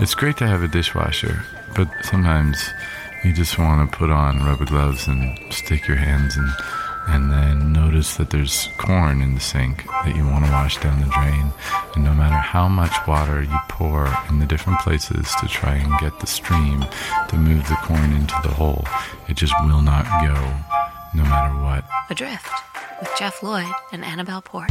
It's great to have a dishwasher, but sometimes you just want to put on rubber gloves and stick your hands in, and then notice that there's corn in the sink that you want to wash down the drain. And no matter how much water you pour in the different places to try and get the stream to move the corn into the hole, it just will not go, no matter what. Adrift with Jeff Lloyd and Annabelle Port.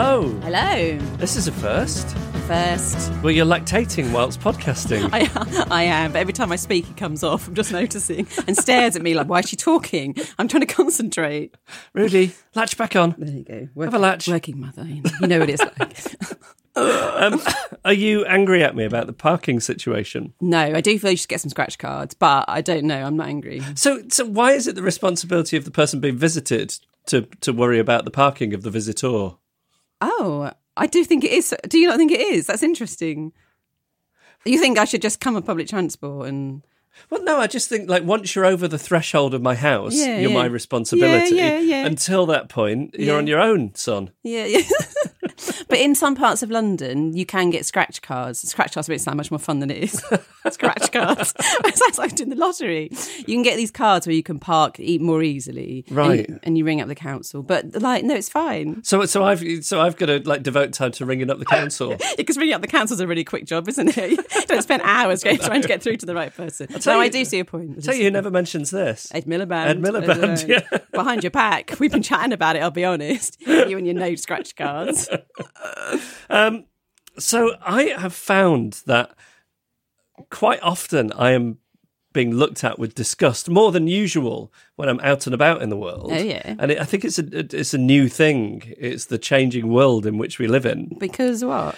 Hello. Hello. This is a first. First, Well, you're lactating whilst podcasting. I, I am, but every time I speak, it comes off. I'm just noticing and stares at me like, why is she talking? I'm trying to concentrate. Rudy, latch back on. There you go. Have a latch. Working mother. You know, you know what it's like. Um, are you angry at me about the parking situation? no, I do feel you should get some scratch cards, but I don't know. I'm not angry. So, so why is it the responsibility of the person being visited to to worry about the parking of the visitor? Oh, I do think it is. Do you not think it is? That's interesting. You think I should just come on public transport and. Well, no, I just think like once you're over the threshold of my house, Yeah, you're yeah. my responsibility. Yeah, yeah, yeah. Until that point, you're on your own, son. Yeah, yeah. but in some parts of London, you can get scratch cards. Scratch cards make it sound much more fun than it is. scratch cards. it sounds like doing the lottery. You can get these cards where you can park eat more easily, and Right. you- And, you ring up the council. But like, no, it's fine. So, so I've so I've got to like devote time to ringing up the council. Because ringing up the council's a really quick job, isn't it? You don't spend hours going, trying to get through to the right person. No, I do see a point. I tell you, who never mentions this. Ed Miliband. Ed Miliband, yeah. Behind your back. We've been chatting about it, I'll be honest. You and your no scratch cards. Um, so I have found that quite often I am being looked at with disgust more than usual when I'm out and about in the world. Oh, yeah. and it, I think it's a it's a new thing. It's the changing world in which we live in. Because what?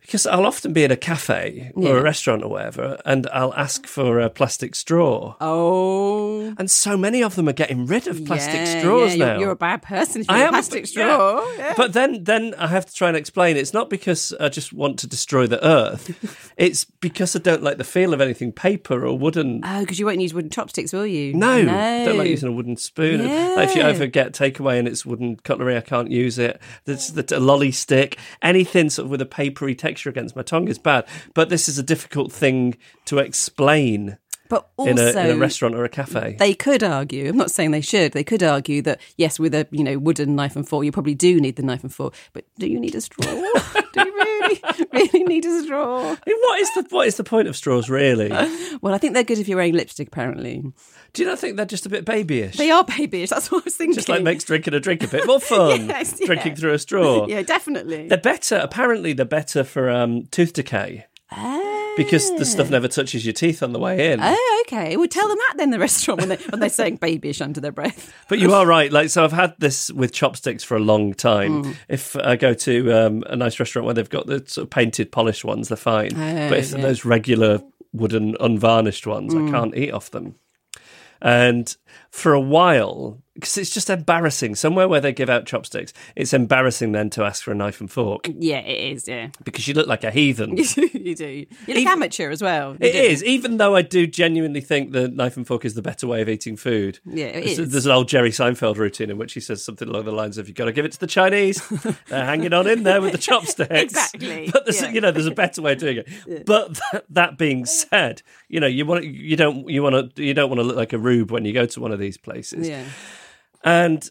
Because I'll often be in a cafe or Yeah. a restaurant or whatever, and I'll ask for a plastic straw. Oh. And so many of them are getting rid of plastic Yeah, straws yeah, now. You're, you're a bad person if you I have a am plastic straw. But then, then I have to try and explain. It's not because I just want to destroy the earth. it's because I don't like the feel of anything paper or wooden. Oh, because you won't use wooden chopsticks, will you? No, no. don't like using a wooden spoon. Like if you ever get takeaway and it's wooden cutlery, I can't use it. There's the a lolly stick, anything sort of with a papery texture against my tongue is bad. But this is a difficult thing to explain But also, in, a, in a restaurant or a cafe. They could argue. I'm not saying they should. They could argue that yes, with a you know wooden knife and fork, you probably do need the knife and fork. But do you need a straw? do you really, really need a straw? I mean, what is the what is the point of straws really? Well, I think they're good if you're wearing lipstick. Apparently, Do you not think they're just a bit babyish? they are babyish. That's what I was thinking. just like makes drinking a drink a bit more fun. Yes, yeah. Drinking through a straw. yeah, definitely. They're better. Apparently, they're better for um, tooth decay because the stuff never touches your teeth on the way in. Oh, okay. Well, tell them that then. The restaurant when they when they're saying babyish under their breath. But you are right. Like, so I've had this with chopsticks for a long time. Mm. If I go to um, a nice restaurant where they've got the sort of painted, polished ones, they're fine. Oh, but if yeah. those regular wooden, unvarnished ones, Mm. I can't eat off them. And for a while, because it's just embarrassing. Somewhere where they give out chopsticks, it's embarrassing then to ask for a knife and fork Yeah, it is. Yeah, because you look like a heathen. you do. You. You look Even- amateur as well. You It do. is, even though I do genuinely think the knife and fork is the better way of eating food. Yeah, it there's, is. there's an old Jerry Seinfeld routine in which he says something along the lines of, "You've got to give it to the Chinese; they're hanging on in there with the chopsticks." Exactly, But there's, yeah. you know, there's a better way of doing it. But that, that being said, you know, you want you don't you want to you don't want to look like a rube when you go to one of these places. Yeah. And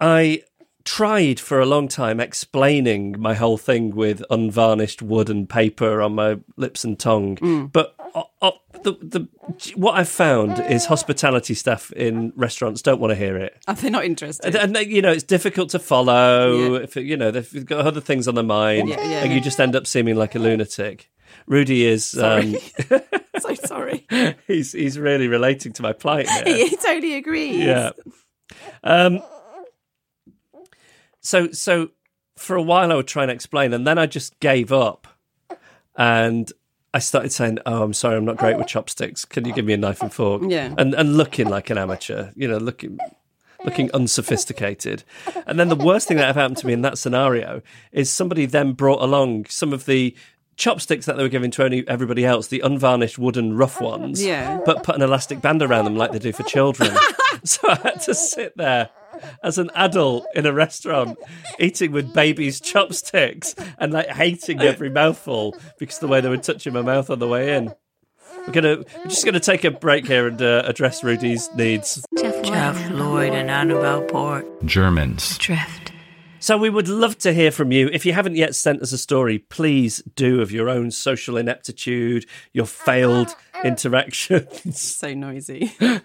I tried for a long time explaining my whole thing with unvarnished wood and paper on my lips and tongue. Mm. But uh, uh, the, the, what I've found is hospitality staff in restaurants don't want to hear it. Are they not interested? And, and they- you know, it's difficult to follow. Yeah. If you know, they've got other things on their mind, Yeah, yeah. and you just end up seeming like a lunatic. Rudy is um, so sorry. he's he's really relating to my plight here. he totally agrees. Yeah. Um. So so for a while I would try and explain, and then I just gave up, and I started saying, "Oh, I'm sorry, I'm not great with chopsticks. Can you give me a knife and fork?" Yeah. And and looking like an amateur, you know, looking looking unsophisticated. And then the worst thing that ever happened to me in that scenario is somebody then brought along some of the chopsticks that they were giving to only everybody else, the unvarnished wooden rough ones, Yeah. but put an elastic band around them like they do for children. so I had to sit there as an adult in a restaurant eating with baby's chopsticks and like hating every mouthful because of the way they were touching my mouth on the way in. We're gonna we're just gonna take a break here and uh, address Rudy's needs. Jeff, Jeff Lloyd and Annabelle Port. Germans. Drift. So we would love to hear from you. If you haven't yet sent us a story, please do of your own social ineptitude, your failed interactions. So noisy.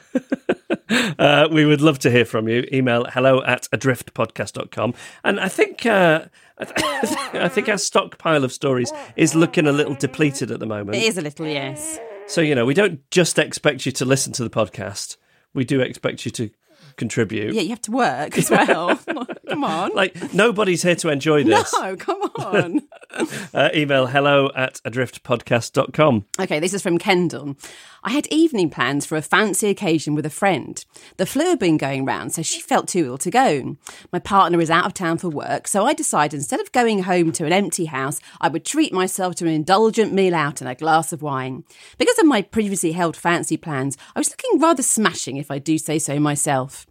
Uh, we would love to hear from you. Email hello at adriftpodcast.com. And I think uh, I, th- I think our stockpile of stories is looking a little depleted at the moment. It is a little, yes. So, you know, we don't just expect you to listen to the podcast. We do expect you to contribute. Yeah, you have to work as well. come on. Like, nobody's here to enjoy this. no, come on. Uh, email hello at adriftpodcast.com. Okay, this is from Kendall. I had evening plans for a fancy occasion with a friend. The flu had been going round, so she felt too ill to go. My partner is out of town for work, so I decided instead of going home to an empty house, I would treat myself to an indulgent meal out and a glass of wine. Because of my previously held fancy plans, I was looking rather smashing, if I do say so myself.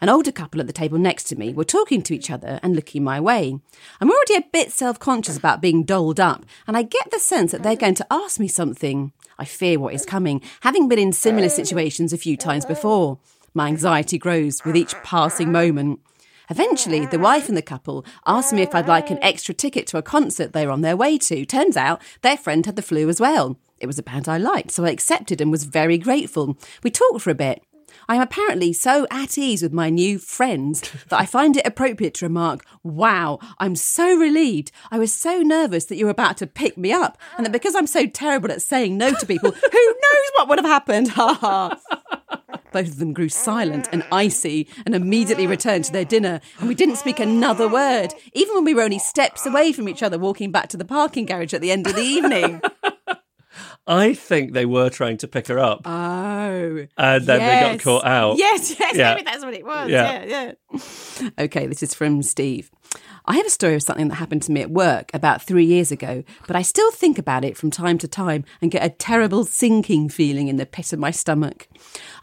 An older couple at the table next to me were talking to each other and looking my way. I'm already a bit self conscious about being dolled up, and I get the sense that they're going to ask me something. I fear what is coming, having been in similar situations a few times before. My anxiety grows with each passing moment. Eventually, the wife and the couple asked me if I'd like an extra ticket to a concert they were on their way to. Turns out their friend had the flu as well. It was a band I liked, so I accepted and was very grateful. We talked for a bit. I am apparently so at ease with my new friends that I find it appropriate to remark, Wow, I'm so relieved. I was so nervous that you were about to pick me up, and that because I'm so terrible at saying no to people, who knows what would have happened? Ha ha. Both of them grew silent and icy and immediately returned to their dinner, and we didn't speak another word, even when we were only steps away from each other walking back to the parking garage at the end of the evening. I think they were trying to pick her up. Oh. And then they got caught out. Yes, yes, Yeah. maybe that's what it was. Yeah. Yeah. yeah, Okay, this is from Steve. I have a story of something that happened to me at work about three years ago, but I still think about it from time to time and get a terrible sinking feeling in the pit of my stomach.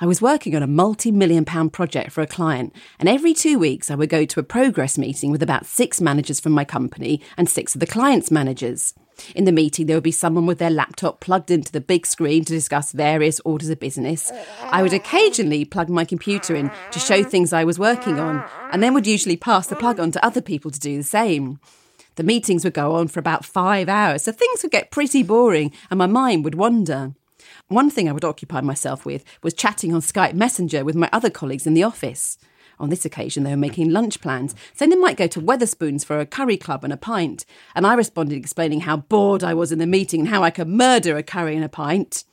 I was working on a multi million pound project for a client, and every two weeks I would go to a progress meeting with about six managers from my company and six of the client's managers. In the meeting, there would be someone with their laptop plugged into the big screen to discuss various orders of business. I would occasionally plug my computer in to show things I was working on, and then would usually pass the plug on to other people to do the same. The meetings would go on for about five hours, so things would get pretty boring and my mind would wander. One thing I would occupy myself with was chatting on Skype Messenger with my other colleagues in the office. On this occasion, they were making lunch plans, saying they might go to Wetherspoons for a curry club and a pint. And I responded explaining how bored I was in the meeting and how I could murder a curry and a pint.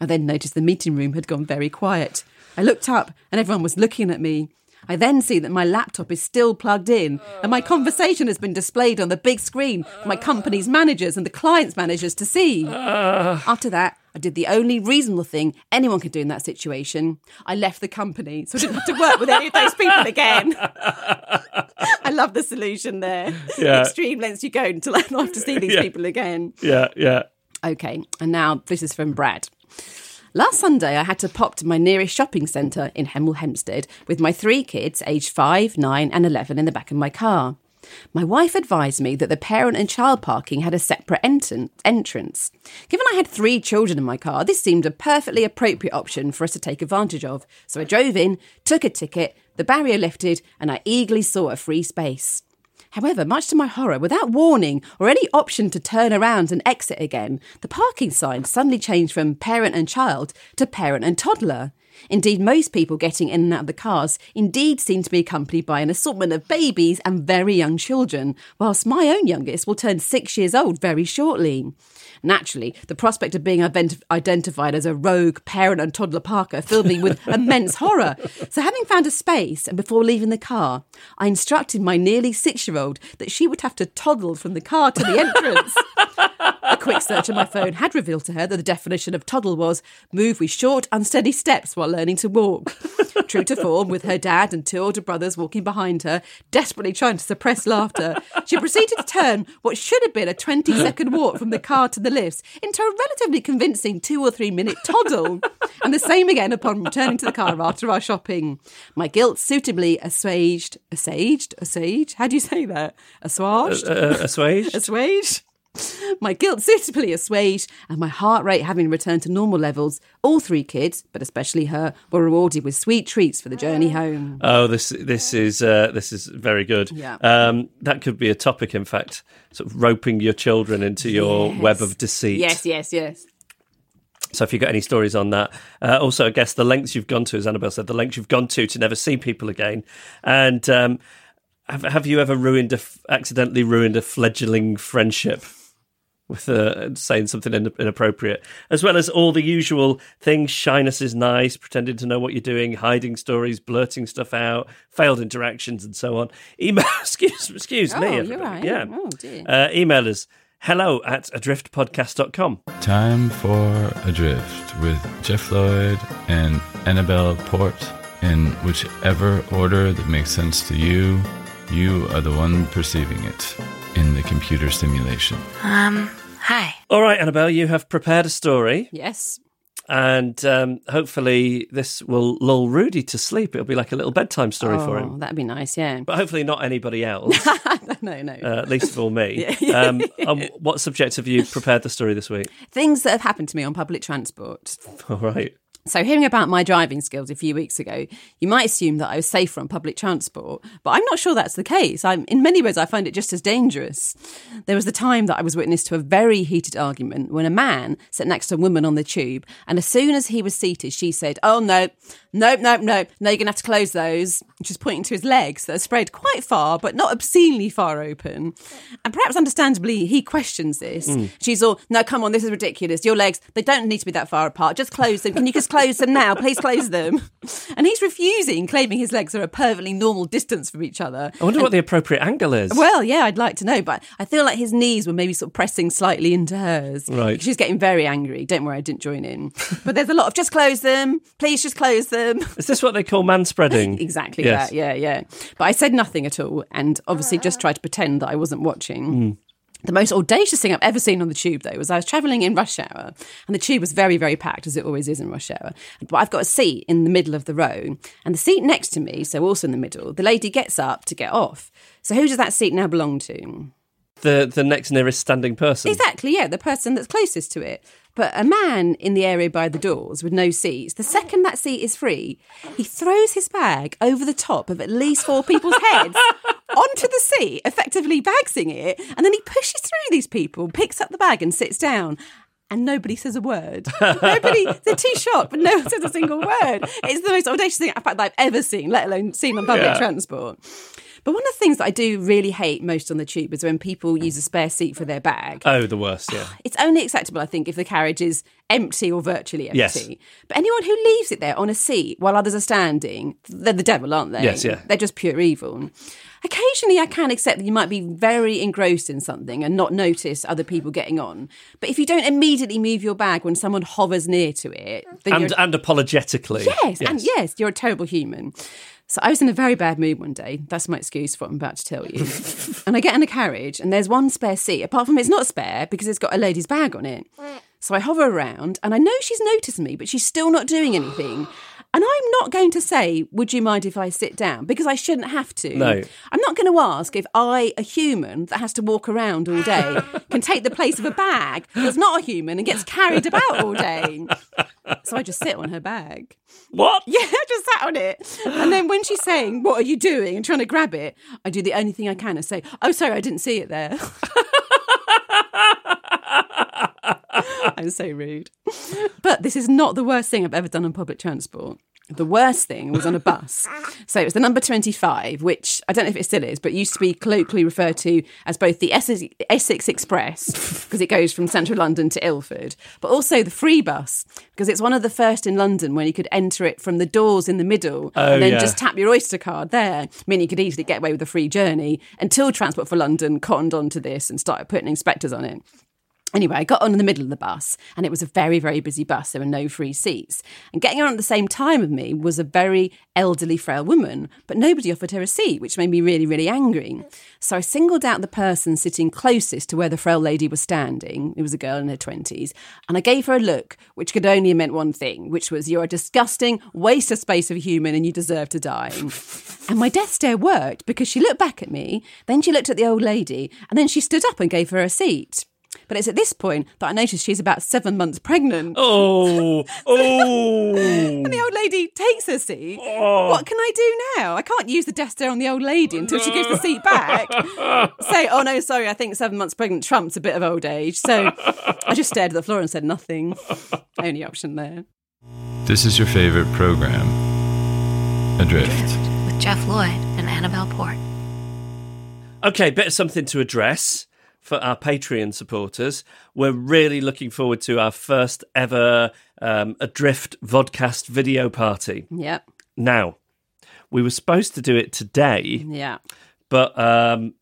I then noticed the meeting room had gone very quiet. I looked up and everyone was looking at me. I then see that my laptop is still plugged in and my conversation has been displayed on the big screen for my company's managers and the client's managers to see. After that, I did the only reasonable thing anyone could do in that situation. I left the company, so I didn't have to work with any of those people again. I love the solution there. Yeah. Extreme lengths you go until I don't have to see these Yeah. people again. Yeah, yeah. Okay, and now this is from Brad. Last Sunday, I had to pop to my nearest shopping centre in Hemel Hempstead with my three kids, aged 5, 9, and 11, in the back of my car. My wife advised me that the parent and child parking had a separate enten- entrance. Given I had three children in my car, this seemed a perfectly appropriate option for us to take advantage of. So I drove in, took a ticket, the barrier lifted, and I eagerly saw a free space. However, much to my horror, without warning or any option to turn around and exit again, the parking sign suddenly changed from parent and child to parent and toddler. Indeed, most people getting in and out of the cars indeed seem to be accompanied by an assortment of babies and very young children, whilst my own youngest will turn six years old very shortly. Naturally, the prospect of being ident- identified as a rogue parent and toddler parker filled me with immense horror. So, having found a space and before leaving the car, I instructed my nearly six year old that she would have to toddle from the car to the entrance. A quick search on my phone had revealed to her that the definition of toddle was move with short, unsteady steps while learning to walk. True to form, with her dad and two older brothers walking behind her, desperately trying to suppress laughter, she proceeded to turn what should have been a 20 second walk from the car to the lifts into a relatively convincing two or three minute toddle. And the same again upon returning to the car after our shopping. My guilt suitably assuaged, assuaged, assuaged? How do you say that? Assuaged? Uh, assuaged? assuaged. My guilt suitably assuaged, and my heart rate having returned to normal levels, all three kids, but especially her, were rewarded with sweet treats for the journey home. Oh, this this is uh, this is very good. Yeah. Um, that could be a topic, in fact, sort of roping your children into your Yes. web of deceit. Yes, yes, yes. So if you've got any stories on that, uh, also I guess the lengths you've gone to, as Annabelle said, the lengths you've gone to to never see people again, and um, have have you ever ruined a f- accidentally ruined a fledgling friendship? With uh, saying something in- inappropriate, as well as all the usual things. Shyness is nice, pretending to know what you're doing, hiding stories, blurting stuff out, failed interactions, and so on. Email, excuse, excuse Oh, me, you're right. Yeah. Oh, dear. Uh, email us hello at adriftpodcast.com. Time for Adrift with Jeff Lloyd and Annabelle Port. In whichever order that makes sense to you, you are the one perceiving it in the computer simulation. Um, hi. All right, Annabelle, you have prepared a story, Yes. and um, hopefully this will lull Rudy to sleep. It'll be like a little bedtime story for Oh, him, that'd be nice, yeah. but hopefully not anybody else, no, no. uh, least of all me. um, um, what subject have you prepared the story this week? Things that have happened to me on public transport. All right. So, hearing about my driving skills a few weeks ago, you might assume that I was safer on public transport, but I'm not sure that's the case. I'm, in many ways, I find it just as dangerous. There was the time that I was witness to a very heated argument when a man sat next to a woman on the tube, and as soon as he was seated, she said, "Oh no, nope, nope, nope, no, you're gonna have to close those." She's pointing to his legs that are spread quite far, but not obscenely far open. And perhaps understandably, he questions this. Mm. She's all, "No, come on, this is ridiculous. Your legs, they don't need to be that far apart. Just close them. Can you just close them now? Please close them." And he's refusing, claiming his legs are a perfectly normal distance from each other. I wonder what the appropriate angle is. Well, yeah, I'd like to know, but I feel like his knees were maybe sort of pressing slightly into hers. Right. She's getting very angry. Don't worry, I didn't join in. But there's a lot of just close them. Please just close them. Um, is this what they call man spreading? Exactly Yes. that. Yeah, yeah. But I said nothing at all and obviously just tried to pretend that I wasn't watching. Hmm. The most audacious thing I've ever seen on the tube, though, was I was travelling in rush hour, and the tube was very, very packed, as it always is in rush hour. But I've got a seat in the middle of the row, and the seat next to me, so also in the middle, the lady gets up to get off. So who does that seat now belong to? The the next nearest standing person. Exactly, yeah, the person that's closest to it. But a man in the area by the doors with no seats, the second that seat is free, he throws his bag over the top of at least four people's heads onto the seat, effectively bagsing it, and then he pushes through these people, picks up the bag and sits down. And nobody says a word. Nobody, they're too shocked, but no one says a single word. It's the most audacious thing in fact, that I've ever seen, let alone seen on public Yeah. transport. But one of the things that I do really hate most on the tube is when people use a spare seat for their bag. Oh, the worst, yeah. It's only acceptable, I think, if the carriage is empty or virtually empty. Yes. But anyone who leaves it there on a seat while others are standing, they're the devil, aren't they? Yes, yeah. They're just pure evil. Occasionally, I can accept that you might be very engrossed in something and not notice other people getting on. But if you don't immediately move your bag when someone hovers near to it, then And, and apologetically. Yes, and yes, you're a terrible human. So I was in a very bad mood one day. That's my excuse for what I'm about to tell you. and I get in a carriage, and there's one spare seat. Apart from it's not spare because it's got a lady's bag on it. So I hover around, and I know she's noticed me, but she's still not doing anything. And I'm not going to say, "Would you mind if I sit down?" Because I shouldn't have to. No. I'm not going to ask if I, a human that has to walk around all day, can take the place of a bag that's not a human and gets carried about all day. So I just sit on her bag. What? Yeah, I just sat on it. And then when she's saying, What are you doing? and trying to grab it, I do the only thing I can and say, Oh, sorry, I didn't see it there. I'm so rude. But this is not the worst thing I've ever done on public transport. The worst thing was on a bus. So it was the number 25, which I don't know if it still is, but used to be colloquially referred to as both the Essex, Essex Express, because it goes from central London to Ilford, but also the free bus, because it's one of the first in London when you could enter it from the doors in the middle Oh, and then yeah. just tap your Oyster card there, meaning you could easily get away with a free journey until Transport for London cottoned onto this and started putting inspectors on it. Anyway, I got on in the middle of the bus and it was a very, very busy bus. There were no free seats. And getting on at the same time with me was a very elderly, frail woman, but nobody offered her a seat, which made me really, really angry. So I singled out the person sitting closest to where the frail lady was standing. It was a girl in her 20s. And I gave her a look, which could only have meant one thing, which was, You're a disgusting waste of space of a human and you deserve to die. and my death stare worked because she looked back at me, then she looked at the old lady, and then she stood up and gave her a seat. But it's at this point that I noticed she's about seven months pregnant. Oh, oh. And the old lady takes her seat. Oh. What can I do now? I can't use the death stare on the old lady until she gives the seat back. Say, oh no, sorry, I think seven months pregnant trumps a bit of old age. So I just stared at the floor and said nothing. Only option there. This is your favorite program, Adrift. With Jeff Lloyd and Annabelle Port. Okay, bit of something to address for our Patreon supporters. We're really looking forward to our first ever um, Adrift Vodcast video party. Yep. Now, we were supposed to do it today, Yeah. but um,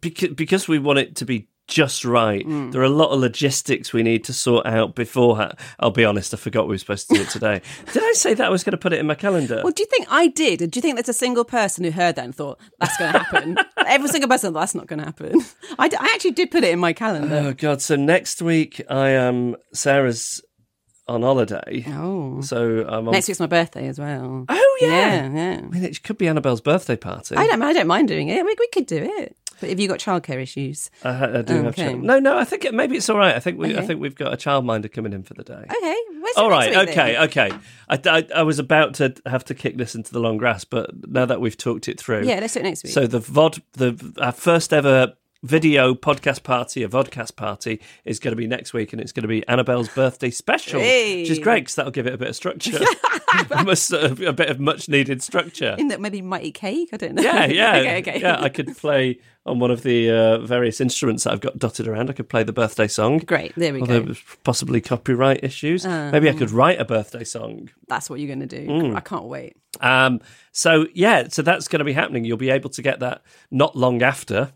because, because we want it to be just right, Mm. there are a lot of logistics we need to sort out beforehand. I'll be honest, I forgot we were supposed to do it today. Did I say that I was going to put it in my calendar? Well, do you think I did? Do you think there's a single person who heard that and thought that's going to happen? Every single person thought that's not going to happen. I, d- I actually did put it in my calendar. Oh god! So next week I am Sarah's on holiday. Oh. So I'm on. Next week's my birthday as well. Oh yeah. Yeah, yeah. I mean, it could be Annabelle's birthday party. I don't. I don't mind doing it. We, we could do it. But have you got childcare issues? I, I do have child. No, no. I think it, maybe it's all right. I think we, I think we've got a childminder coming in for the day. Okay. Where's All right. week Okay. then? Okay. I, I, I was about to have to kick this into the long grass, but now that we've talked it through, Yeah, let's do it next week. So the vod, the our first ever video podcast party, a vodcast party, is going to be next week, and it's going to be Annabelle's birthday special, which is great because that'll give it a bit of structure, a bit of much needed structure. In that maybe might eat cake. I don't know. Yeah, yeah, okay. Okay. yeah. I could play on one of the uh, various instruments that I've got dotted around. I could play the birthday song. Great. There we Although go. possibly copyright issues. Maybe I could write a birthday song. That's what you're going to do. Mm. I can't wait. Um, so yeah, so that's going to be happening. You'll be able to get that not long after.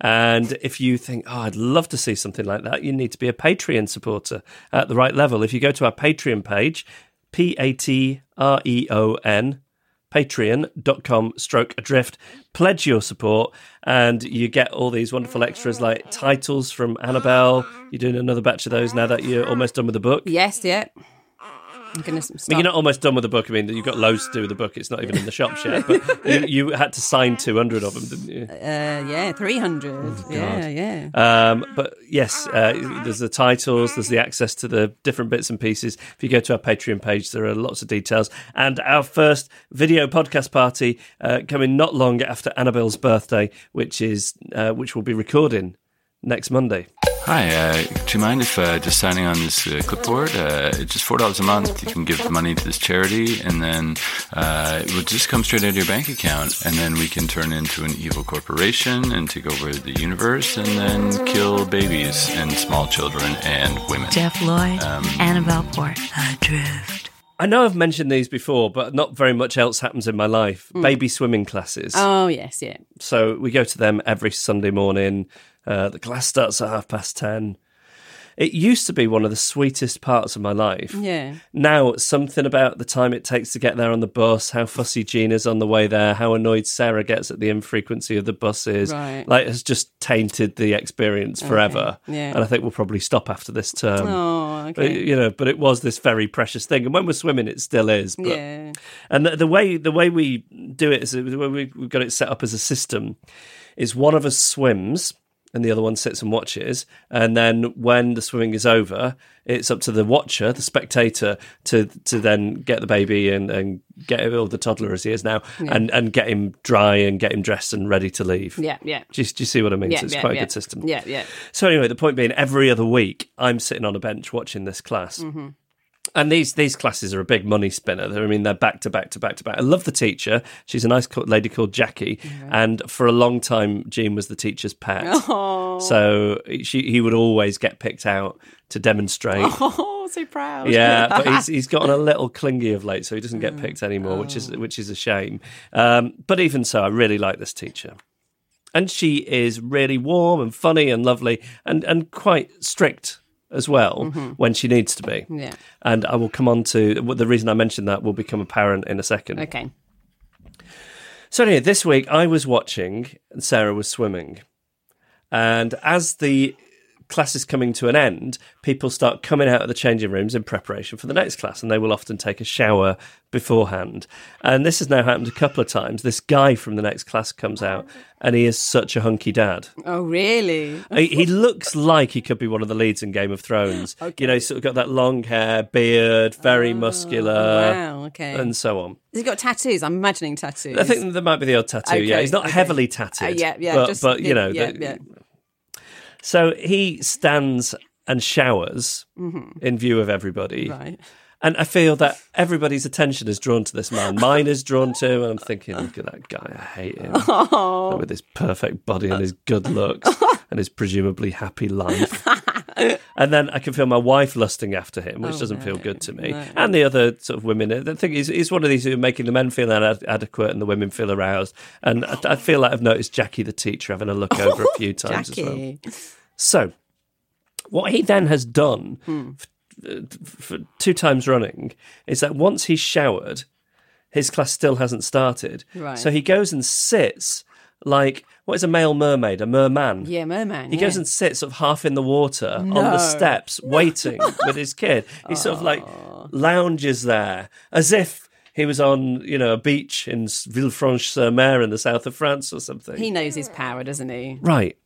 And if you think, oh, I'd love to see something like that, you need to be a Patreon supporter at the right level. If you go to our Patreon page, P A T R E O N, patreon.com stroke adrift, pledge your support, and you get all these wonderful extras like titles from Annabelle. You're doing another batch of those now that you're almost done with the book. Yes. Yeah. I'm going to start. I mean, you're not almost done with the book. I mean, you've got loads to do with the book. It's not even in the shops yet. But you, you had to sign 200 of them, didn't you? Uh, yeah, 300. Oh, yeah, yeah. Um, but yes, uh, there's the titles, there's the access to the different bits and pieces. If you go to our Patreon page, there are lots of details. And our first video podcast party uh, coming not long after Annabelle's birthday, which is uh, which we'll be recording next Monday. Hi, uh, do you mind if uh, just signing on this uh, clipboard? Uh, it's just four dollars a month. You can give money to this charity, and then uh, it will just come straight out of your bank account, and then we can turn into an evil corporation and take over the universe, and then kill babies and small children and women. Jeff Lloyd, Um, Annabelle Port, Adrift. I know I've mentioned these before, but not very much else happens in my life. Baby swimming classes. Oh yes, yeah. So we go to them every Sunday morning. Uh, the class starts at half past ten. It used to be one of the sweetest parts of my life. Yeah. Now, something about the time it takes to get there on the bus, how fussy Jean is on the way there, how annoyed Sarah gets at the infrequency of the buses, Right. like has just tainted the experience forever. Yeah. And I think we'll probably stop after this term. Oh, But, okay. you know, but it was this very precious thing, and when we're swimming, it still is. But, Yeah. and the, the way the way we do it is the way we, we've got it set up as a system is one of us swims and the other one sits and watches, and then when the swimming is over, it's up to the watcher, the spectator, to to then get the baby and and get him, or the toddler as he is now, and and get him dry and get him dressed and ready to leave. Yeah, yeah. Do you, do you see what I mean? Yeah, so it's yeah, quite yeah. a good system. Yeah, yeah. So anyway, the point being, every other week, I'm sitting on a bench watching this class. Mm-hmm. And these these classes are a big money spinner. They're- I mean, they're back to back to back to back. I love the teacher. She's a nice lady called Jackie, and for a long time, Jean was the teacher's pet. So she he would always get picked out to demonstrate. Oh, so proud. Yeah, but he's he's gotten a little clingy of late, so he doesn't Mm. get picked anymore, which Oh. is which is a shame. Um, but even so, I really like this teacher, and she is really warm and funny and lovely, and and quite strict as well when she needs to be. Mm-hmm. Yeah. And I will come on to the reason I mentioned that will become apparent in a second. Okay. So anyway, this week I was watching and Sarah was swimming. And as the class is coming to an end, people start coming out of the changing rooms in preparation for the next class, and they will often take a shower beforehand. And this has now happened a couple of times. This guy from the next class comes out, and he is such a hunky dad. Oh, really? he, he looks like he could be one of the leads in Game of Thrones. You know, he's sort of got that long hair, beard, very muscular, Oh, wow, okay. and so on. Has he got tattoos? I'm imagining tattoos. I think there might be the odd tattoo. yeah, he's not okay. heavily Uh, tattooed. yeah, yeah. but, just, but you know, yeah, the- yeah. So he stands and showers in view of everybody, Mm-hmm. Right. and I feel that everybody's attention is drawn to this man. Mine is drawn to him, and I'm thinking, look at that guy, I hate him with his perfect body and his good looks and his presumably happy life. and then I can feel my wife lusting after him, which Oh, doesn't feel good to me. no. And the other sort of women, I think he's, he's one of these who are making the men feel inadequate and the women feel aroused. And I, I feel like I've noticed Jackie, the teacher, having a look over a few times as well. So, what he then has done Hmm. f- for two times running is that once he's showered, his class still hasn't started. Right. So he goes and sits like what is a male mermaid, a merman. Yeah, merman. He yeah. goes and sits sort of half in the water on the steps, waiting with his kid. He sort of like lounges there as if he was on, you know, a beach in Villefranche-sur-Mer in the south of France or something. He knows his power, doesn't he? Right.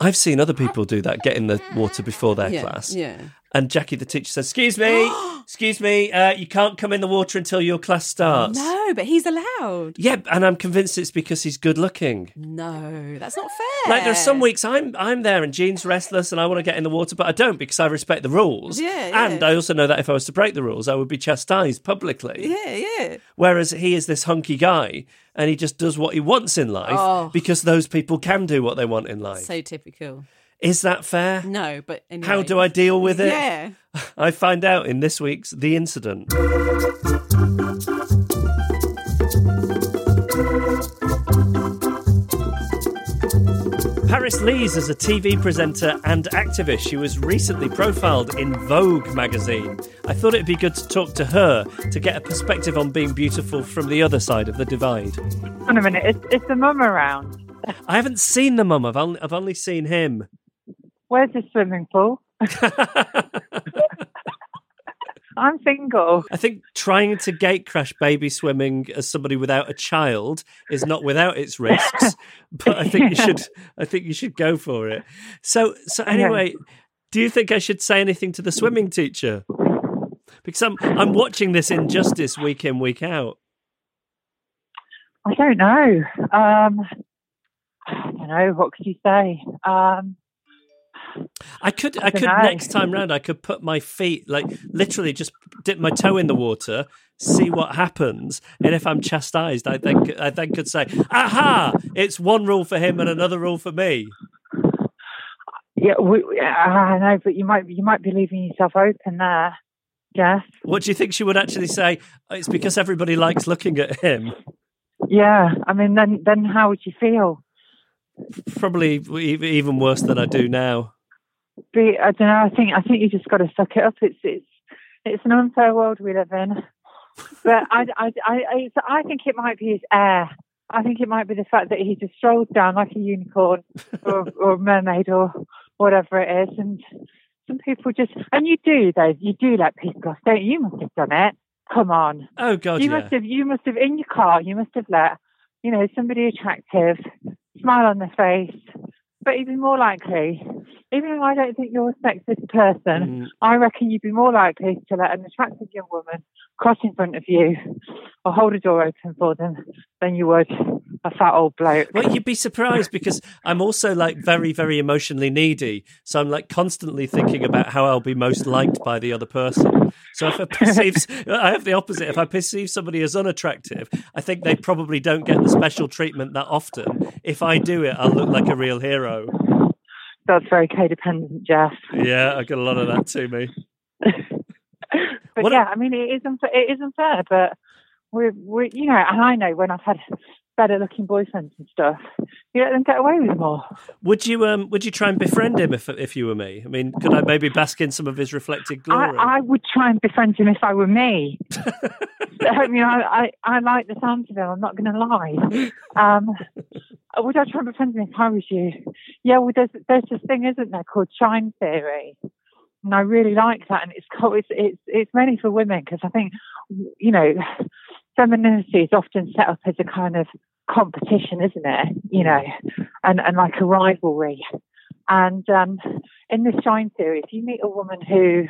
I've seen other people do that, get in the water before their Yeah, class. yeah. And Jackie, the teacher, says, Excuse me, excuse me, uh, you can't come in the water until your class starts. No, but he's allowed. Yeah, and I'm convinced it's because he's good looking. No, that's not fair. Like there are some weeks I'm I'm there and Jean's restless and I want to get in the water, but I don't because I respect the rules. Yeah, yeah. And I also know that if I was to break the rules, I would be chastised publicly. Yeah, yeah. Whereas he is this hunky guy and he just does what he wants in life Oh. because those people can do what they want in life. So typical. Is that fair? No, but anyway. How do I deal with it? Yeah. I find out in this week's The Incident. Paris Lees is a TV presenter and activist. She was recently profiled in Vogue magazine. I thought it'd be good to talk to her to get a perspective on being beautiful from the other side of the divide. Hang on a minute, is, is the mum around? I haven't seen the mum, I've only, I've only seen him. Where's the swimming pool? I'm single. I think trying to gate crash baby swimming as somebody without a child is not without its risks, but I think you should. I think you should go for it. So, so anyway, do you think I should say anything to the swimming teacher? Because I'm I'm watching this injustice week in week out. I don't know. Um, I don't know. What could you say? Um, I could, I, I could next time round. I could put my feet, like literally, just dip my toe in the water, see what happens, and if I'm chastised, I then, I then could say, "Aha! It's one rule for him and another rule for me." Yeah, we, I know, but you might you might be leaving yourself open there. Yes. What do you think she would actually say? It's because everybody likes looking at him. Yeah. I mean, then then how would you feel? Probably even worse than I do now. Be, I don't know. I think I think you just got to suck it up. It's it's it's an unfair world we live in. But I I I I, I think it might be his air. I think it might be the fact that he just strolled down like a unicorn or, or a mermaid or whatever it is, and some people just and you do though you do let people off, don't you? You must have done it. Come on. Oh God, you yeah. must have you must have in your car you must have let you know somebody attractive smile on their face but you'd more likely even though i don't think you're a sexist person Mm. i reckon you'd be more likely to let an attractive young woman cross in front of you or hold a door open for them than you would a fat old bloke Well, you'd be surprised because I'm also like very, very emotionally needy. So I'm like constantly thinking about how I'll be most liked by the other person. So if I perceive, I have the opposite. If I perceive somebody as unattractive, I think they probably don't get the special treatment that often. If I do it, I'll look like a real hero. that's very codependent jeff Yeah, I got a lot of that to me. But What- yeah, I mean, it is unfair. It is unfair, but we're, we you know, and I know when I've had better looking boyfriends and stuff, you let them get away with more. Would you um would you try and befriend him if if you were me? I mean, could I maybe bask in some of his reflected glory? I, I would try and befriend him if I were me. I mean, I, I, I like the sound of him. I'm not going to lie. Um, would I try and befriend him if I was you? Yeah, well, there's there's this thing, isn't there, called shine theory, and I really like that. And it's it's it's, mainly for women because I think you know femininity is often set up as a kind of competition, isn't it? You know, and and like a rivalry. And um, in this shine theory, if you meet a woman who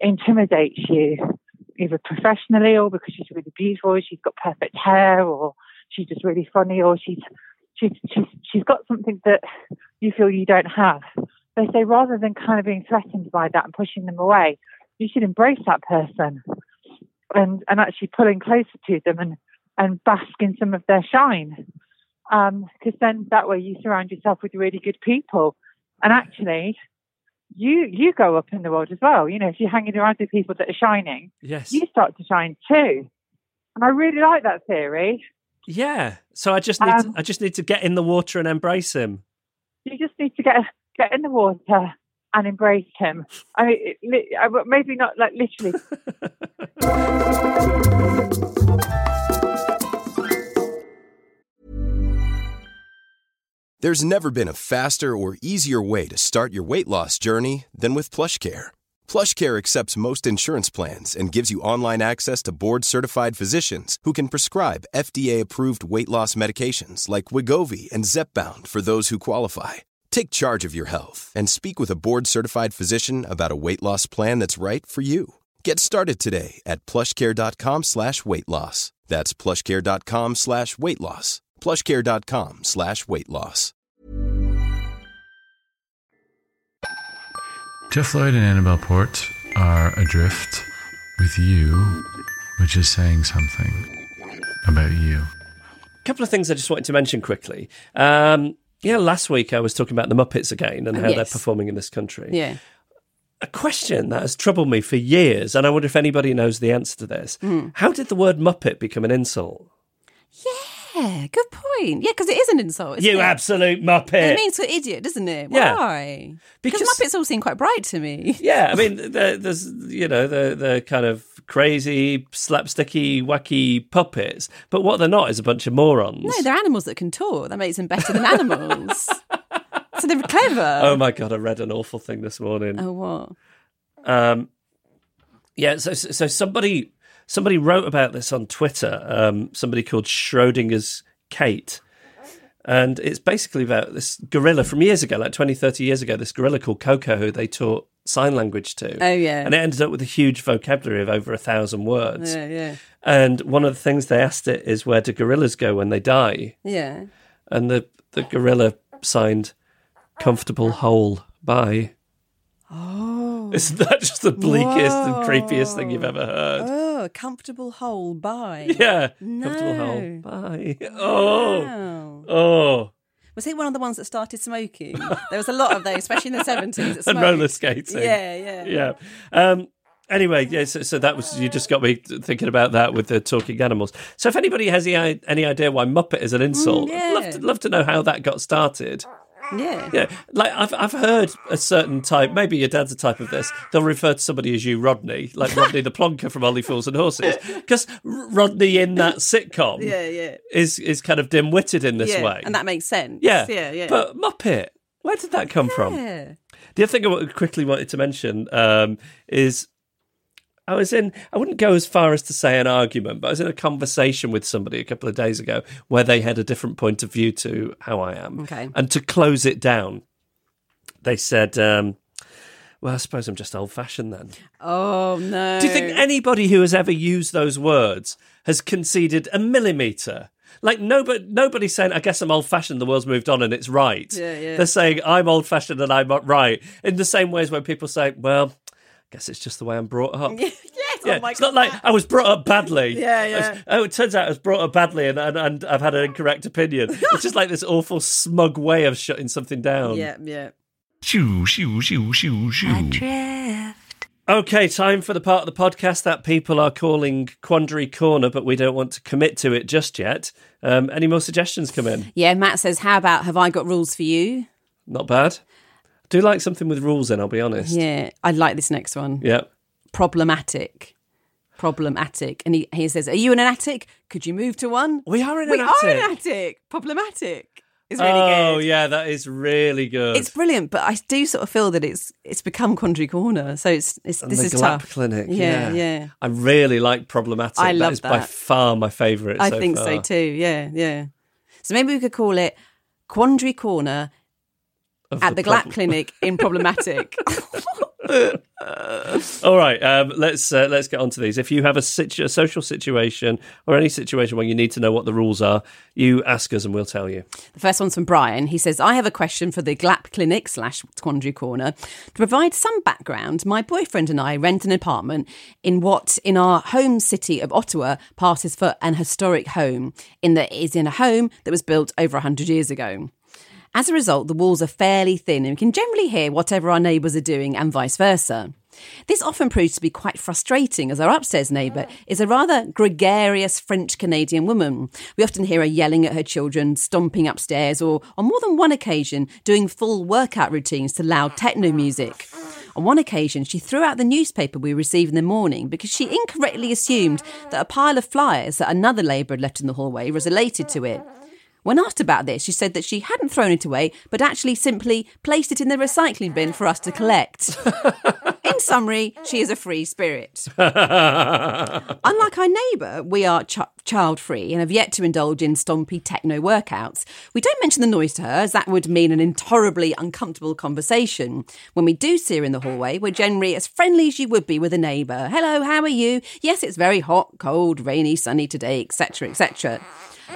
intimidates you, either professionally or because she's really beautiful, she's got perfect hair, or she's just really funny, or she's she's she's she's got something that you feel you don't have. They say rather than kind of being threatened by that and pushing them away, you should embrace that person and and actually pulling closer to them and and bask in some of their shine. Because then that way you surround yourself with really good people, and actually you you go up in the world as well. You know, if you're hanging around with people that are shining, yes. you start to shine too. And I really like that theory. Yeah. So I just need Um, to, I just need to get in the water and embrace him. You just need to get get in the water and embrace him. I mean, it, I- maybe not like literally. There's never been a faster or easier way to start your weight loss journey than with PlushCare. PlushCare accepts most insurance plans and gives you online access to board-certified physicians who can prescribe FDA-approved weight loss medications like Wegovy and Zepbound for those who qualify. Take charge of your health and speak with a board-certified physician about a weight loss plan that's right for you. Get started today at plushcare.com slash weight loss. That's plushcare.com slash weight loss. plushcare.com slash weight loss. Jeff Lloyd and Annabelle Port are adrift with you, which is saying something about you. A couple of things I just wanted to mention quickly. Um, yeah, last week I was talking about the Muppets again and how they're performing in this country. Yeah. A question that has troubled me for years, and I wonder if anybody knows the answer to this. Hmm. How did the word Muppet become an insult? Yeah, good point. Yeah, because it is an insult. Isn't you it? absolute Muppet! It means to idiot, doesn't it? Yeah. Why? Because Because- Muppets all seem quite bright to me. Yeah, I mean, there's you know the the kind of crazy, slapsticky, wacky puppets, but what they're not is a bunch of morons. No, they're animals that can talk. That makes them better than animals. so they're clever. oh my god, I read an awful thing this morning. Oh, what? Um, yeah, so so somebody somebody wrote about this on Twitter. Um, somebody called Schrodinger's Kate. And it's basically about this gorilla from years ago, like 20, 30 years ago, this gorilla called Coco, who they taught sign language to. Oh, yeah. And it ended up with a huge vocabulary of over a thousand words. Yeah, yeah. And one of the things they asked it is where do gorillas go when they die? Yeah. And the, the gorilla signed comfortable hole Bye. Oh. Isn't that just the bleakest and creepiest thing you've ever heard? Oh, comfortable hole. Bye. Yeah. No. Comfortable hole. Bye. Oh. Wow. Oh. Was he one of the ones that started smoking? there was a lot of those, especially in the seventies. And roller skating. Yeah, yeah, Yeah. Um, anyway, yeah, so, so that was, you just got me thinking about that with the talking animals. So if anybody has any, any idea why Muppet is an insult, Mm, yeah. Love to, love to know how that got started. Yeah. Yeah, like I've I've heard a certain type. Maybe your dad's a type of this. They'll refer to somebody as you, Rodney, like Rodney the plonker from Only Fools and Horses, because Rodney in that sitcom, Yeah, yeah. is is kind of dim-witted in this yeah. way. And that makes sense. yeah, yeah, yeah. But Muppet, where did that come from? The other thing I quickly wanted to mention um, is I was in, I wouldn't go as far as to say an argument, but I was in a conversation with somebody a couple of days ago where they had a different point of view to how I am. Okay. And to close it down, they said, um, well, I suppose I'm just old fashioned then. Oh no. Do you think anybody who has ever used those words has conceded a millimetre? Like nobody, nobody's saying, "I guess I'm old-fashioned. The world's moved on, and it's right." Yeah, yeah. They're saying, "I'm old-fashioned and I'm right." In the same way as when people say, "Well, guess it's just the way I'm brought up." yes. Yeah, oh my it's God. not like I was brought up badly. Yeah, yeah. Was- oh, it turns out I was brought up badly, and, and, and I've had an incorrect opinion. it's just like this awful smug way of shutting something down. Yeah, yeah. Shoo, shoo, shoo, shoo, shoo. Adrift. Okay, time for the part of the podcast that people are calling Quandary Corner, but we don't want to commit to it just yet. Um, any more suggestions come in? Yeah, Matt says, How about have I got rules for you? Not bad. I do like something with rules then, I'll be honest. Yeah. I like this next one. Yeah. Problematic. Problematic. And he, he says, Are you in an attic? Could you move to one? We are in an attic. we an are in an attic. Problematic. It's really oh, good. yeah, that is really good. It's brilliant, but I do sort of feel that it's it's become Quandary Corner. So it's, it's And this the is Glap tough. Clinic. Yeah, Yeah, yeah. I really like Problematic. I that love is by far my favourite. I so think so too. Yeah, yeah. So maybe we could call it Quandary Corner at the, Glap problem. Clinic in Problematic. All right, um, let's uh, let's get on to these. If you have a, situ- a social situation or any situation where you need to know what the rules are, you ask us and we'll tell you. The first one's from Brian. He says, I have a question for the Glap Clinic slash Quandary Corner. To provide some background, my boyfriend and I rent an apartment in what, in our home city of Ottawa, passes for an historic home, in that it is in a home that was built over 100 years ago. As a result, the walls are fairly thin and we can generally hear whatever our neighbours are doing and vice versa. This often proves to be quite frustrating as our upstairs neighbour is a rather gregarious French Canadian woman. We often hear her yelling at her children, stomping upstairs, or on more than one occasion, doing full workout routines to loud techno music. On one occasion, she threw out the newspaper we received in the morning because she incorrectly assumed that a pile of flyers that another neighbour had left in the hallway was related to it. When asked about this, she said that she hadn't thrown it away, but actually simply placed it in the recycling bin for us to collect. in summary, she is a free spirit. Unlike our neighbour, we are ch- child free and have yet to indulge in stompy techno workouts. We don't mention the noise to her, as that would mean an intolerably uncomfortable conversation. When we do see her in the hallway, we're generally as friendly as you would be with a neighbour. Hello, how are you? Yes, it's very hot, cold, rainy, sunny today, etc., etc.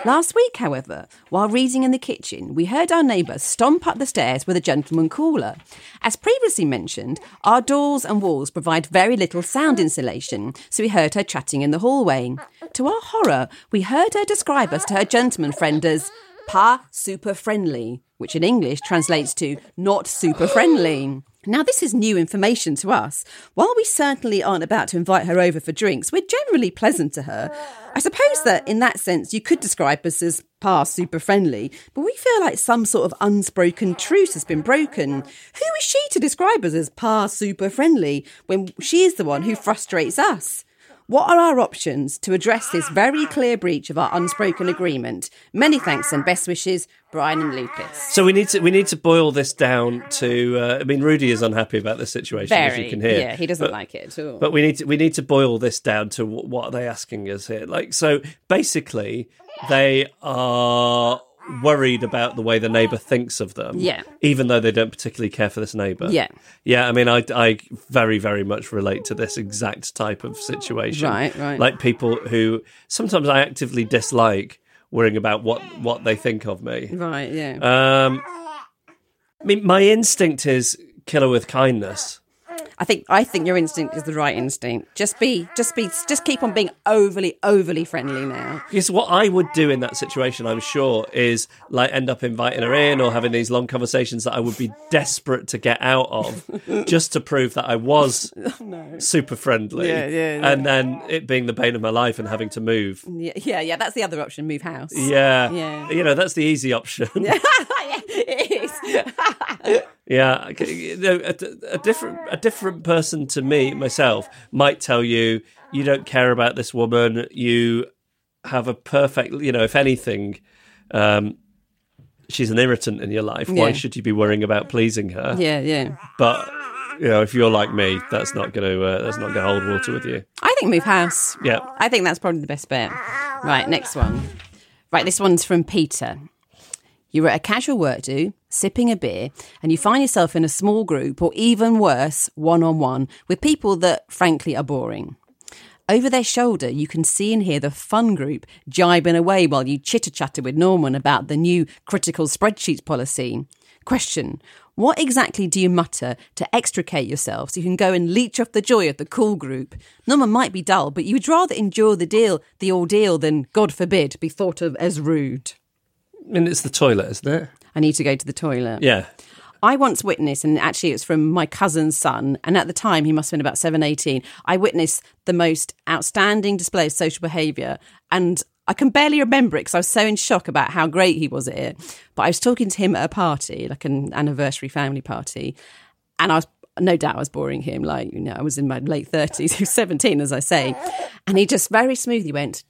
Last week, however, while reading in the kitchen, we heard our neighbour stomp up the stairs with a gentleman caller. As previously mentioned, our doors and walls provide very little sound insulation, so we heard her chatting in the hallway. To our horror, we heard her describe us to her gentleman friend as pa super friendly, which in English translates to not super friendly. Now, this is new information to us. While we certainly aren't about to invite her over for drinks, we're generally pleasant to her. I suppose that in that sense, you could describe us as pa super friendly, but we feel like some sort of unspoken truce has been broken. Who is she to describe us as pa super friendly when she is the one who frustrates us? What are our options to address this very clear breach of our unspoken agreement? Many thanks and best wishes, Brian and Lucas. So we need to we need to boil this down to. Uh, I mean, Rudy is unhappy about this situation, as you Very, can hear. yeah, he doesn't But- like it at all. But we need to we need to boil this down to wh- what are they asking us here? Like, so basically, they are worried about the way the neighbour thinks of them. Yeah. Even though they don't particularly care for this neighbour. Yeah. Yeah. I mean, I I very very much relate to this exact type of situation. Right, right. Like people who sometimes I actively dislike worrying about what what they think of me. Right, yeah. Um, I mean, my instinct is kill her with kindness. I think I think your instinct is the right instinct. Just be, just be, just keep on being overly, overly friendly now. Because what I would do in that situation, I'm sure, is like end up inviting her in or having these long conversations that I would be desperate to get out of, just to prove that I was oh, super friendly. Yeah, yeah, yeah. And then it being the bane of my life and having to move. Yeah, yeah, yeah. That's the other option. Move house. Yeah, Yeah. You know, that's the easy option. yeah, it is. Yeah, a, a different a different person to me myself might tell you you don't care about this woman. You have a perfect, you know, if anything, um, she's an irritant in your life. Why should you be worrying about pleasing her? yeah, yeah. But you know, if you're like me, that's not going to uh, that's not going to hold water with you. I think move house. Yeah. I think that's probably the best bet. Right, next one. Right, this one's from Peter. You're at a casual work do, sipping a beer, and you find yourself in a small group, or even worse, one on one, with people that frankly are boring. Over their shoulder, you can see and hear the fun group jibing away while you chitter chatter with Norman about the new critical spreadsheets policy. Question What exactly do you mutter to extricate yourself so you can go and leech off the joy of the cool group? Norman might be dull, but you would rather endure the deal, the ordeal, than, God forbid, be thought of as rude. I mean, it's the toilet, isn't it? I need to go to the toilet. Yeah. I once witnessed, and actually it's from my cousin's son, and at the time he must have been about 7, 18. I witnessed the most outstanding display of social behaviour, and I can barely remember it because I was so in shock about how great he was at it. But I was talking to him at a party, like an anniversary family party, and I was no doubt I was boring him. Like, you know, I was in my late 30s, he was 17, as I say. And he just very smoothly went,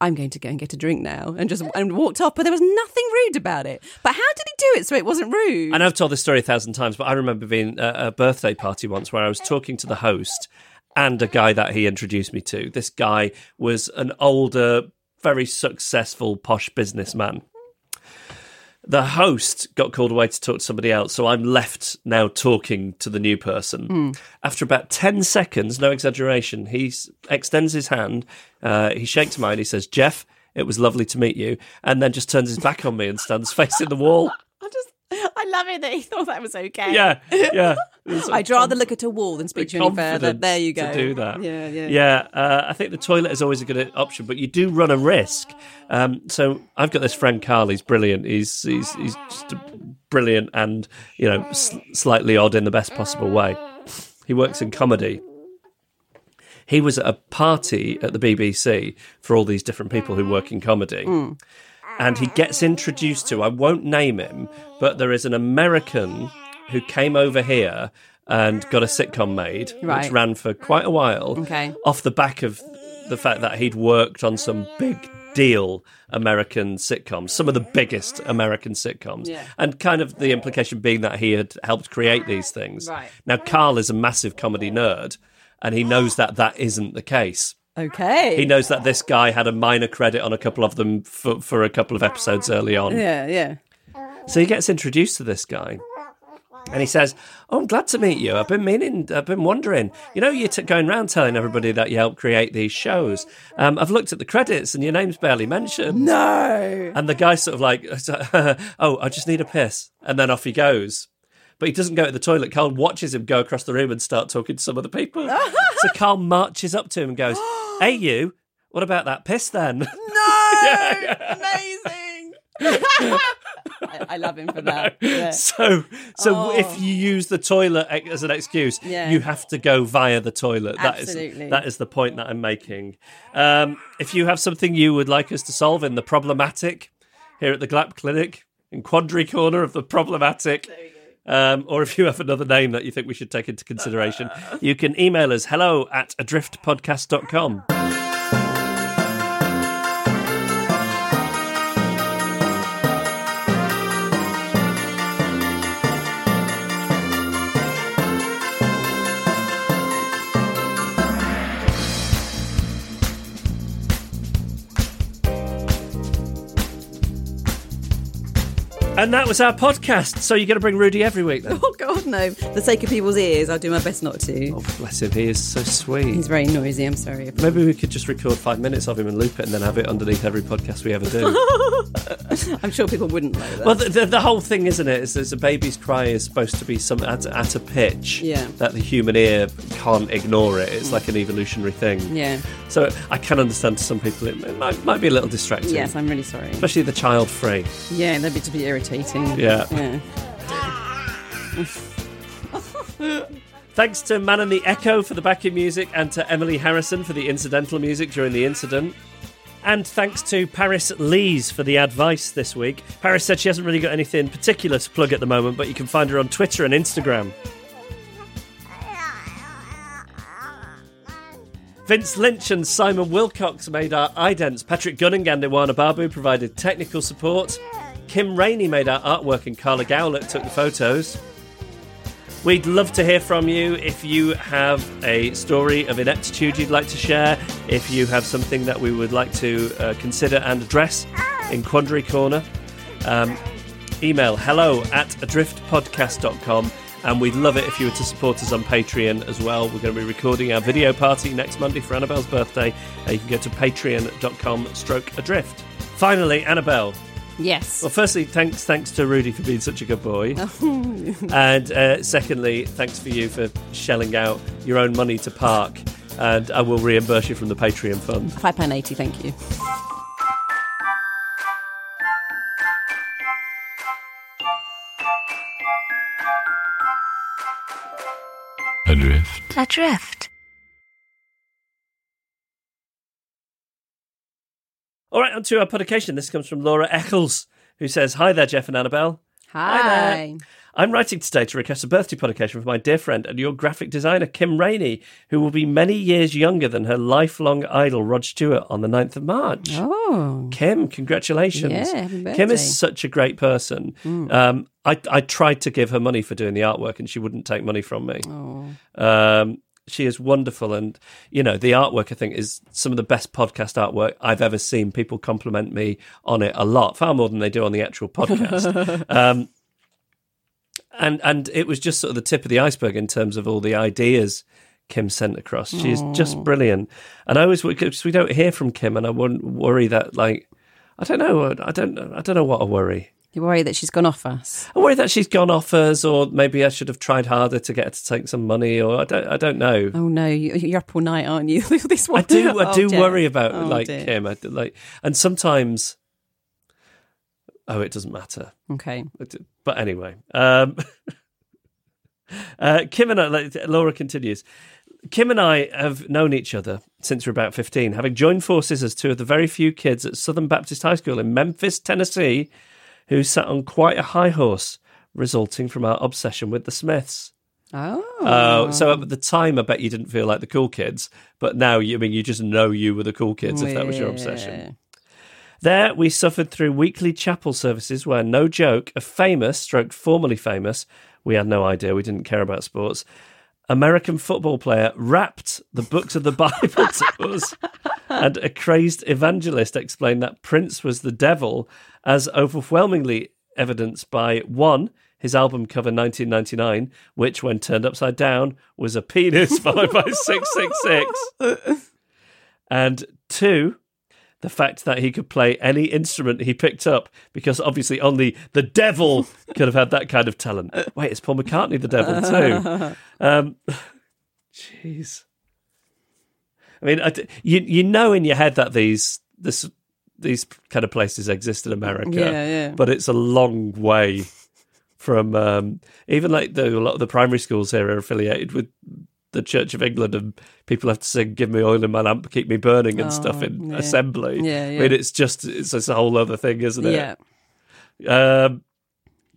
I'm going to go and get a drink now, and just and walked off. But there was nothing rude about it. But how did he do it so it wasn't rude? And I've told this story a thousand times, but I remember being at a birthday party once where I was talking to the host and a guy that he introduced me to. This guy was an older, very successful, posh businessman. The host got called away to talk to somebody else, so I'm left now talking to the new person. After about 10 seconds, no exaggeration, he extends his hand, uh, he shakes mine, he says, Geoff, it was lovely to meet you, and then just turns his back on me and stands facing the wall. I love it that he thought that was okay. Yeah, yeah. I'd rather look at a wall than speak to you any further. There you go. To do that. Yeah, yeah. Yeah, uh, I think the toilet is always a good option, but you do run a risk. Um, so I've got this friend Carl. He's brilliant. He's he's he's just brilliant and you know s- slightly odd in the best possible way. He works in comedy. He was at a party at the BBC for all these different people who work in comedy. And he gets introduced to, I won't name him, but there is an American who came over here and got a sitcom made, Right. which ran for quite a while Okay. off the back of the fact that he'd worked on some big deal American sitcoms, some of the biggest American sitcoms. Yeah. And kind of the implication being that he had helped create these things. Right. Now, Carl is a massive comedy nerd, and he knows that that isn't the case. Okay. He knows that this guy had a minor credit on a couple of them for, for a couple of episodes early on. Yeah, yeah. So he gets introduced to this guy. And he says, "Oh, I'm glad to meet you. I've been meaning, I've been wondering. You know, you're t- going around telling everybody that you helped create these shows. Um, I've looked at the credits, and your name's barely mentioned. No. And the guy's sort of like, "Oh, I just need a piss," and then off he goes. But he doesn't go to the toilet. Carl watches him go across the room and start talking to some of the people. so Carl marches up to him and goes, "Hey, you. What about that piss then?" No. Amazing. I, I love him for that. Yeah. So, so Oh. if you use the toilet e- as an excuse, Yeah. you have to go via the toilet. That is Absolutely. that is the point that I'm making. Um, if you have something you would like us to solve in the problematic here at the Glap Clinic in Quandary Corner of the problematic. Um, or if you have another name that you think we should take into consideration, you can email us hello at adriftpodcast.com. And that was our podcast. So you're going to bring Rudy every week then? Oh God, no! For the sake of people's ears, I'll do my best not to. Oh, bless him. He is so sweet. He's very noisy. I'm sorry. Maybe we could just record five minutes of him and loop it and then have it underneath every podcast we ever do. I'm sure people wouldn't like that. well, the, the, the whole thing, isn't it, is, is a baby's cry is supposed to be some at, at a pitch Yeah. that the human ear can't ignore it. It's like an evolutionary thing. yeah. So I can understand to some people it, it might, might be a little distracting. Yes, I'm really sorry. Especially the child free. Yeah, that'd be to be irritating. Yeah. Yeah. Thanks to Man and the Echo for the backing music and to Emily Harrison for the incidental music during the incident. And thanks to Paris Lees for the advice this week. Paris said she hasn't really got anything particular to plug at the moment, but you can find her on Twitter and Instagram. Vince Lynch and Simon Wilcox made our idents. Patrick Gunning and Iwana Babu provided technical support. Kim Rainey made our artwork, and Carla Gowlett took the photos. We'd love to hear from you if you have a story of ineptitude you'd like to share, if you have something that we would like to uh, consider and address in Quandary Corner. Um, email hello at adriftpodcast.com and we'd love it if you were to support us on Patreon as well. We're going to be recording our video party next Monday for Annabel's birthday. You can go to patreon.com stroke adrift. Finally, Annabel. Yes. Well, firstly, thanks thanks to Rudy for being such a good boy. and uh, secondly, thanks for you for shelling out your own money to park. And I will reimburse you from the Patreon fund. Five pound eighty. Thank you. Adrift. Adrift. All right, on to our podication. This comes from Laura Eccles, who says, Hi there, Geoff and Annabel. Hi. there. I'm writing today to request a birthday podication for my dear friend and your graphic designer, Kim Rainey, who will be many years younger than her lifelong idol, Rod Stewart, on the 9th of March. Oh. Kim, congratulations. Yeah, happy Kim is such a great person. Um, I, I tried to give her money for doing the artwork and she wouldn't take money from me. Oh. Um, she is wonderful. And, you know, the artwork, I think, is some of the best podcast artwork I've ever seen. People compliment me on it a lot, far more than they do on the actual podcast. um, and and it was just sort of the tip of the iceberg in terms of all the ideas Kim sent across. She's just brilliant. And I always, because we don't hear from Kim, and I wouldn't worry that, like, I don't know, I don't, I don't know what I worry. You worry that she's gone off us. I worry that she's gone off us, or maybe I should have tried harder to get her to take some money, or I don't, I don't know. Oh no, you- you're up all night, aren't you? this one. I do, I Oh, do worry about Oh, like dear. Kim. I like, and sometimes, oh, it doesn't matter. Okay. But- anyway, um, uh, Kim and I, like, Laura continues. Kim and I have known each other since we're about 15, having joined forces as two of the very few kids at Southern Baptist High School in Memphis, Tennessee, who sat on quite a high horse, resulting from our obsession with the Smiths. Oh. Oh, so at the time, I bet you didn't feel like the cool kids, but now, you I mean, you just know you were the cool kids if that was your obsession. There, we suffered through weekly chapel services where, no joke, a famous, stroke formerly famous, we had no idea, we didn't care about sports, American football player rapped the books of the Bible to us, and a crazed evangelist explained that Prince was the devil, as overwhelmingly evidenced by one, his album cover 1999, which, when turned upside down, was a penis followed by 666. And two, the fact that he could play any instrument he picked up, because obviously only the devil could have had that kind of talent. Wait, is Paul McCartney the devil too? Um, Jeez. I mean, I you you know in your head that these this these kind of places exist in America, Yeah, yeah. but it's a long way from um, even like the, a lot of the primary schools here are affiliated with the Church of England, and people have to sing "Give me oil in my lamp, keep me burning" and stuff Oh, in yeah. assembly. Yeah, I mean, it's just it's, it's a whole other thing, isn't it? Yeah. Um,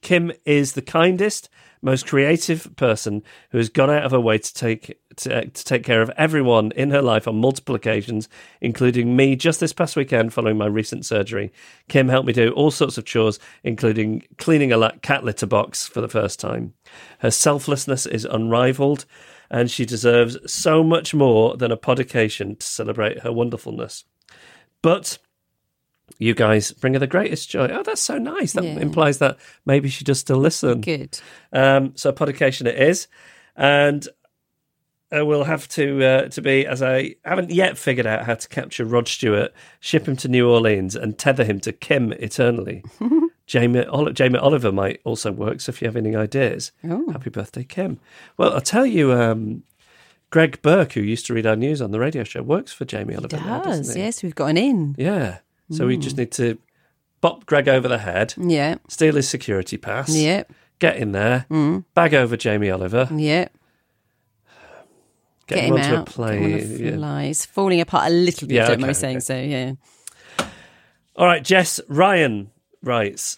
Kim is the kindest, most creative person who has gone out of her way to take to, to take care of everyone in her life on multiple occasions, including me. Just this past weekend, following my recent surgery, Kim helped me do all sorts of chores, including cleaning a cat litter box for the first time. Her selflessness is unrivaled, and she deserves so much more than a podication to celebrate her wonderfulness. But You guys bring her the greatest joy. Oh, that's so nice. That Yeah. implies that maybe she does still listen. Good. Um, so podication it is, and uh, we'll have to uh, to be as I haven't yet figured out how to capture Rod Stewart, ship him to New Orleans, and tether him to Kim eternally. Jamie, Oli- Jamie Oliver might also work. So if you have any ideas, Oh. happy birthday, Kim. Well, I'll tell you. Um, Greg Burke, who used to read our news on the radio show, works for Jamie Oliver. now, Does doesn't he? yes, we've got an in. Yeah. So we just need to bop Greg over the head, Yeah, steal his security pass, yeah, get in there, Mm. bag over Jamie Oliver, yeah. Get, Get him him onto out. a plane. Get him on yeah. It's falling apart a little bit. Yeah, don't mind okay, saying so. Yeah. All right, Jess Ryan writes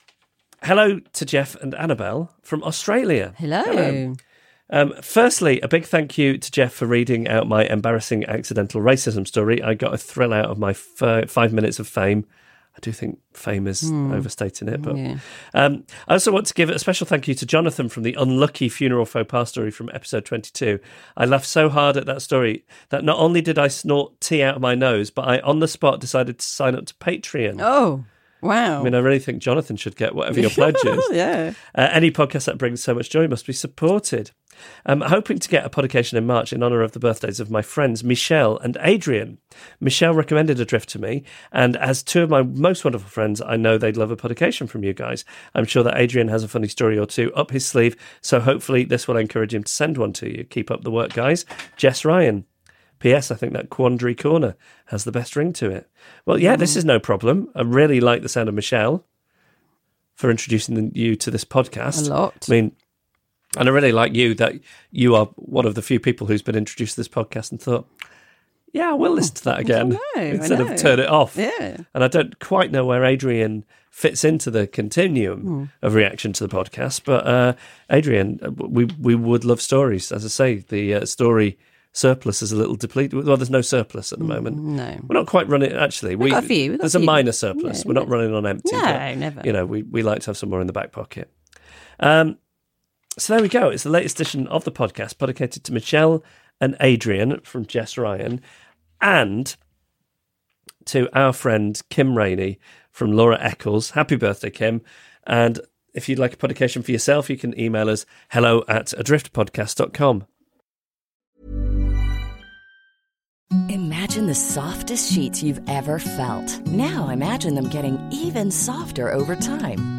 Hello to Geoff and Annabel from Australia. Hello. Um, firstly, a big thank you to Geoff for reading out my embarrassing accidental racism story. I got a thrill out of my f- five minutes of fame. I do think fame is overstating it, but Yeah. um, I also want to give a special thank you to Jonathan from the unlucky funeral faux pas story from episode 22. I laughed so hard at that story that not only did I snort tea out of my nose, but I on the spot decided to sign up to Patreon. Oh, wow. I mean, I really think Jonathan should get whatever your pledge is. yeah. Uh, any podcast that brings so much joy must be supported. I'm hoping to get a podication in March in honour of the birthdays of my friends Michelle and Adrian. Michelle recommended Adrift to me, and as two of my most wonderful friends, I know they'd love a podication from you guys. I'm sure that Adrian has a funny story or two up his sleeve, so hopefully this will encourage him to send one to you. Keep up the work, guys. Jess Ryan. P.S. I think that Quandary Corner has the best ring to it. Well, yeah, this is no problem. I really like the sound of Michelle for introducing you to this podcast. A lot. I mean, and I really like you that you are one of the few people who's been introduced to this podcast and thought, yeah, I will listen to that again know, instead of turn it off. Yeah. And I don't quite know where Adrian fits into the continuum Hmm. of reaction to the podcast, but uh, Adrian, uh, we we would love stories. As I say, the uh, story surplus is a little depleted. Well, there's no surplus at the moment. No. We're not quite running. Actually, we got a few, got there's a few. minor surplus. Yeah, We're not running on empty. No, but, never. You know, we we like to have some more in the back pocket. Um, so there we go. It's the latest edition of the podcast, dedicated to Michelle and Adrian from Jess Ryan, and to our friend Kim Rainey from Laura Eccles. Happy birthday, Kim! And if you'd like a podication for yourself, you can email us hello at adriftpodcast.com. Imagine the softest sheets you've ever felt. Now imagine them getting even softer over time.